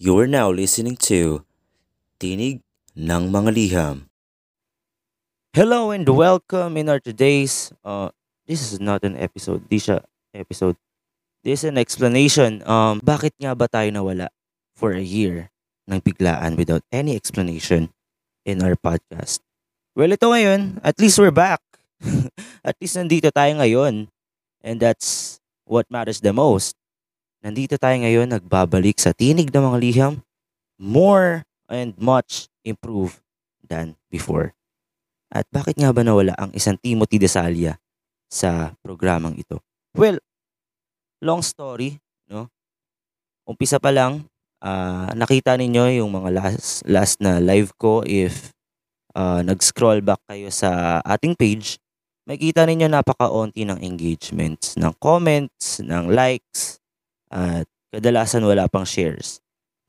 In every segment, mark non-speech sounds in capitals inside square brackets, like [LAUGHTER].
You are now listening to Tinig ng Mga Liham. Hello and welcome in our today's uh this is not an episode, di siya episode. This is an explanation um bakit nga ba tayo nawala for a year ng biglaan without any explanation in our podcast. Well, ito ngayon, at least we're back. [LAUGHS] at least nandito tayo ngayon. And that's what matters the most. Nandito tayo ngayon nagbabalik sa tinig ng mga liham more and much improved than before. At bakit nga ba nawala ang isang Timothy Desalia sa programang ito? Well, long story, no? Umpisa pa lang, uh, nakita ninyo yung mga last last na live ko if uh, nag-scroll back kayo sa ating page, makita ninyo napaka-onti ng engagements, ng comments, ng likes, at kadalasan wala pang shares.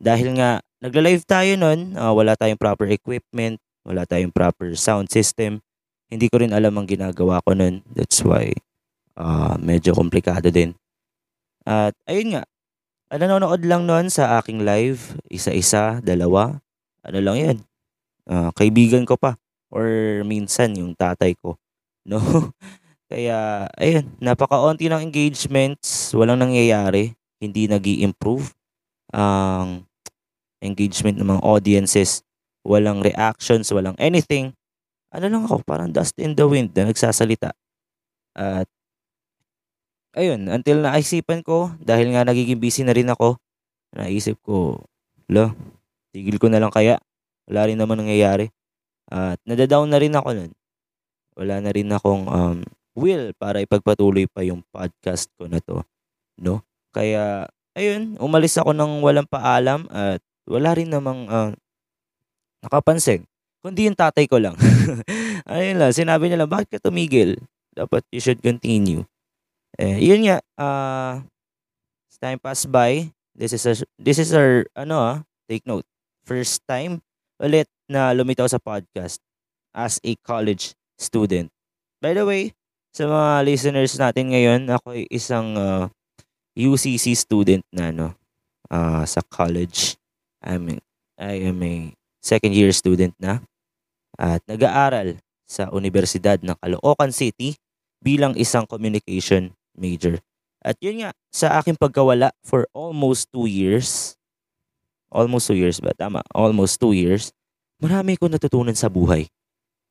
Dahil nga, nagla-live tayo nun, uh, wala tayong proper equipment, wala tayong proper sound system. Hindi ko rin alam ang ginagawa ko nun. That's why uh, medyo komplikado din. At ayun nga, nanonood lang nun sa aking live, isa-isa, dalawa. Ano lang yan, uh, kaibigan ko pa. Or minsan yung tatay ko. [LAUGHS] No? Kaya, ayun, napaka-onti ng engagements, walang nangyayari, hindi nag improve ang engagement ng mga audiences walang reactions, walang anything. Ano lang ako, parang dust in the wind na nagsasalita. At ayun, until naisipan ko, dahil nga nagiging busy na rin ako, naisip ko, lo, tigil ko na lang kaya. Wala rin naman nangyayari. At nadadown na rin ako nun. Wala na rin akong um, will para ipagpatuloy pa yung podcast ko na to. No? Kaya, ayun, umalis ako ng walang paalam at wala rin namang uh, nakapansin. Kundi yung tatay ko lang. [LAUGHS] Ayun lang, sinabi niya lang, bakit ka tumigil? Dapat you should continue. Eh, yun nga, uh, time pass by, this is a, this is our, ano ah, take note, first time ulit na lumitaw sa podcast as a college student. By the way, sa mga listeners natin ngayon, ako ay isang uh, UCC student na no, uh, sa college. I mean, I am a second year student na at nag-aaral sa Universidad ng Caloocan City bilang isang communication major. At yun nga, sa aking pagkawala for almost two years, almost two years ba? Tama, almost two years, marami ko natutunan sa buhay.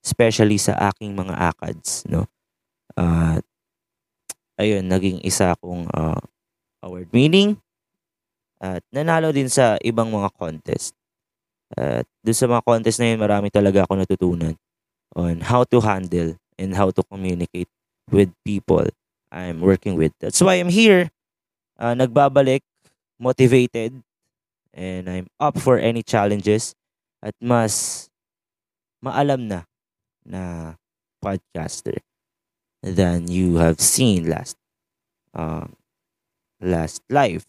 Especially sa aking mga ACADS, no? At uh, ayun, naging isa akong uh, award winning at nanalo din sa ibang mga contest. At doon sa mga contest na yun, marami talaga ako natutunan on how to handle and how to communicate with people I'm working with. That's why I'm here. Uh, nagbabalik, motivated, and I'm up for any challenges at mas maalam na na podcaster than you have seen last um, last live.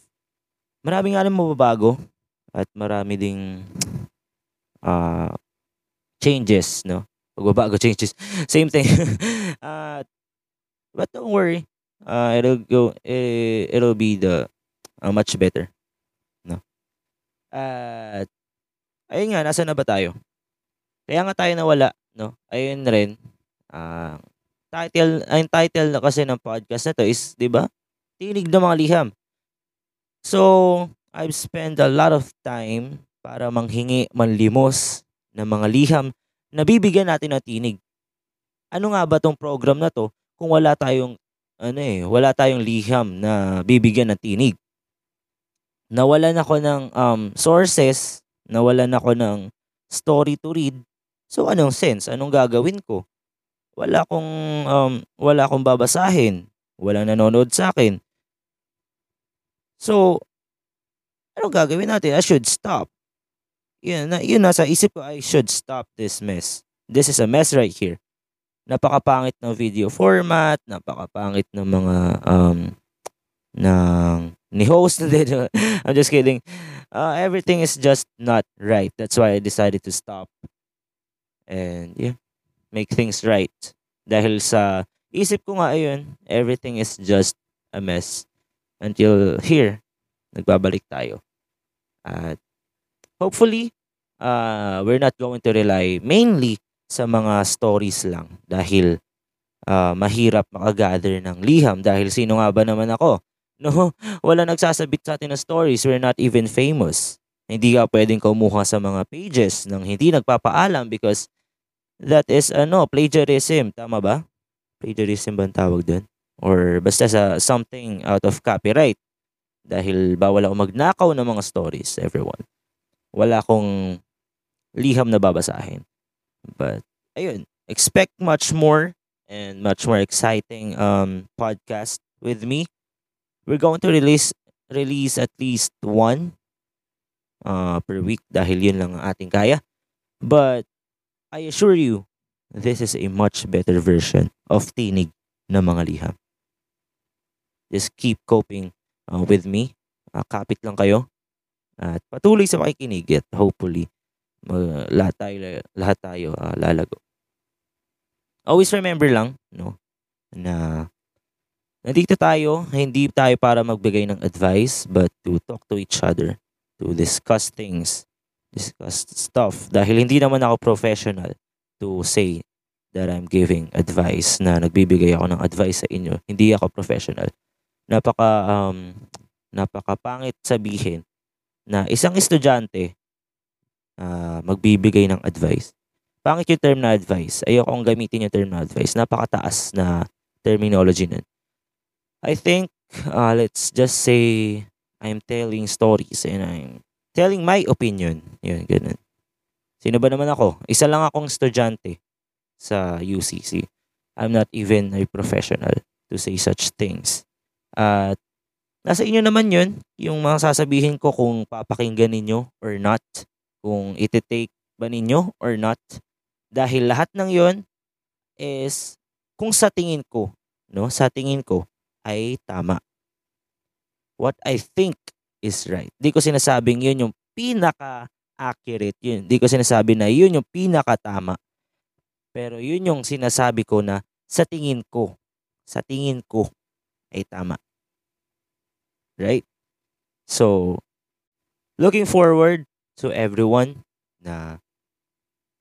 Marami nga rin mababago at marami ding uh, changes, no? Pagbabago changes. [LAUGHS] Same thing. [LAUGHS] uh, but don't worry. Uh, it'll go, it, it'll be the uh, much better. No? At, uh, ayun nga, nasa na ba tayo? Kaya nga tayo nawala, no? Ayun rin, uh, title, ang title na kasi ng podcast na to is, di ba? Tinig ng mga liham. So, I've spent a lot of time para manghingi, manlimos ng mga liham na bibigyan natin ng tinig. Ano nga ba tong program na to kung wala tayong ano eh, wala tayong liham na bibigyan ng tinig? Nawalan ako ng um, sources, nawalan ako ng story to read. So anong sense? Anong gagawin ko? Wala akong um, wala akong babasahin. Walang nanonood sa akin. So, ano gagawin natin? I should stop yun, na, yun nasa isip ko, I should stop this mess. This is a mess right here. Napakapangit ng video format, napakapangit ng mga um ng ni host. [LAUGHS] I'm just kidding. Uh, everything is just not right. That's why I decided to stop. And yeah, make things right. Dahil sa isip ko nga ayun, everything is just a mess. Until here, nagbabalik tayo. At hopefully, uh, we're not going to rely mainly sa mga stories lang dahil uh, mahirap makagather ng liham dahil sino nga ba naman ako? [LAUGHS] No, wala nagsasabit sa atin ng stories. We're not even famous. Hindi ka pwedeng kumuha sa mga pages ng hindi nagpapaalam because that is ano, plagiarism. Tama ba? Plagiarism ba ang tawag doon? Or basta sa something out of copyright. Dahil bawal ako magnakaw ng mga stories, everyone. Wala akong liham na babasahin. But, ayun, expect much more and much more exciting um, podcast with me. We're going to release release at least one uh, per week dahil yun lang ang ating kaya. But I assure you, this is a much better version of tinig na mga liham. Just keep coping uh, with me. Uh, kapit lang kayo. At patuloy sa makikinig at hopefully mag, lahat tayo, lahat tayo uh, lalago. Always remember lang, no, na nandito tayo, hindi tayo para magbigay ng advice, but to talk to each other, to discuss things, discuss stuff. Dahil hindi naman ako professional to say that I'm giving advice na nagbibigay ako ng advice sa inyo. Hindi ako professional. Napaka um napakapangit sabihin na isang estudyante uh, magbibigay ng advice. Pangit yung term na advice. Ayoko kong gamitin yung term na advice. Napakataas na terminology nun. I think, uh, let's just say, I'm telling stories and I'm telling my opinion. Yun, ganun. Sino ba naman ako? Isa lang akong estudyante sa UCC. I'm not even a professional to say such things. At nasa inyo naman yun, yung mga sasabihin ko kung papakinggan ninyo or not kung iti-take ba ninyo or not. Dahil lahat ng yon is kung sa tingin ko, no, sa tingin ko ay tama. What I think is right. Di ko sinasabing yun yung pinaka-accurate yun. Di ko sinasabi na yun yung pinaka-tama. Pero yun yung sinasabi ko na sa tingin ko, sa tingin ko ay tama. Right? So, looking forward to everyone na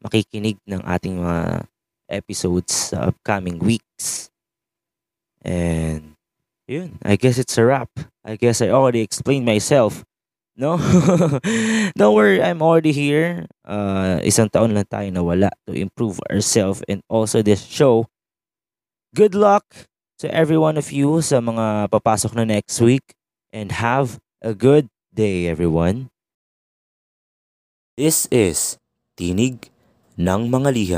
makikinig ng ating mga episodes sa upcoming weeks. And yun, I guess it's a wrap. I guess I already explained myself. No? [LAUGHS] Don't worry, I'm already here. Uh, isang taon lang tayo nawala to improve ourselves and also this show. Good luck to every one of you sa mga papasok na next week and have a good day everyone. This is Tinig ng Mga Liham.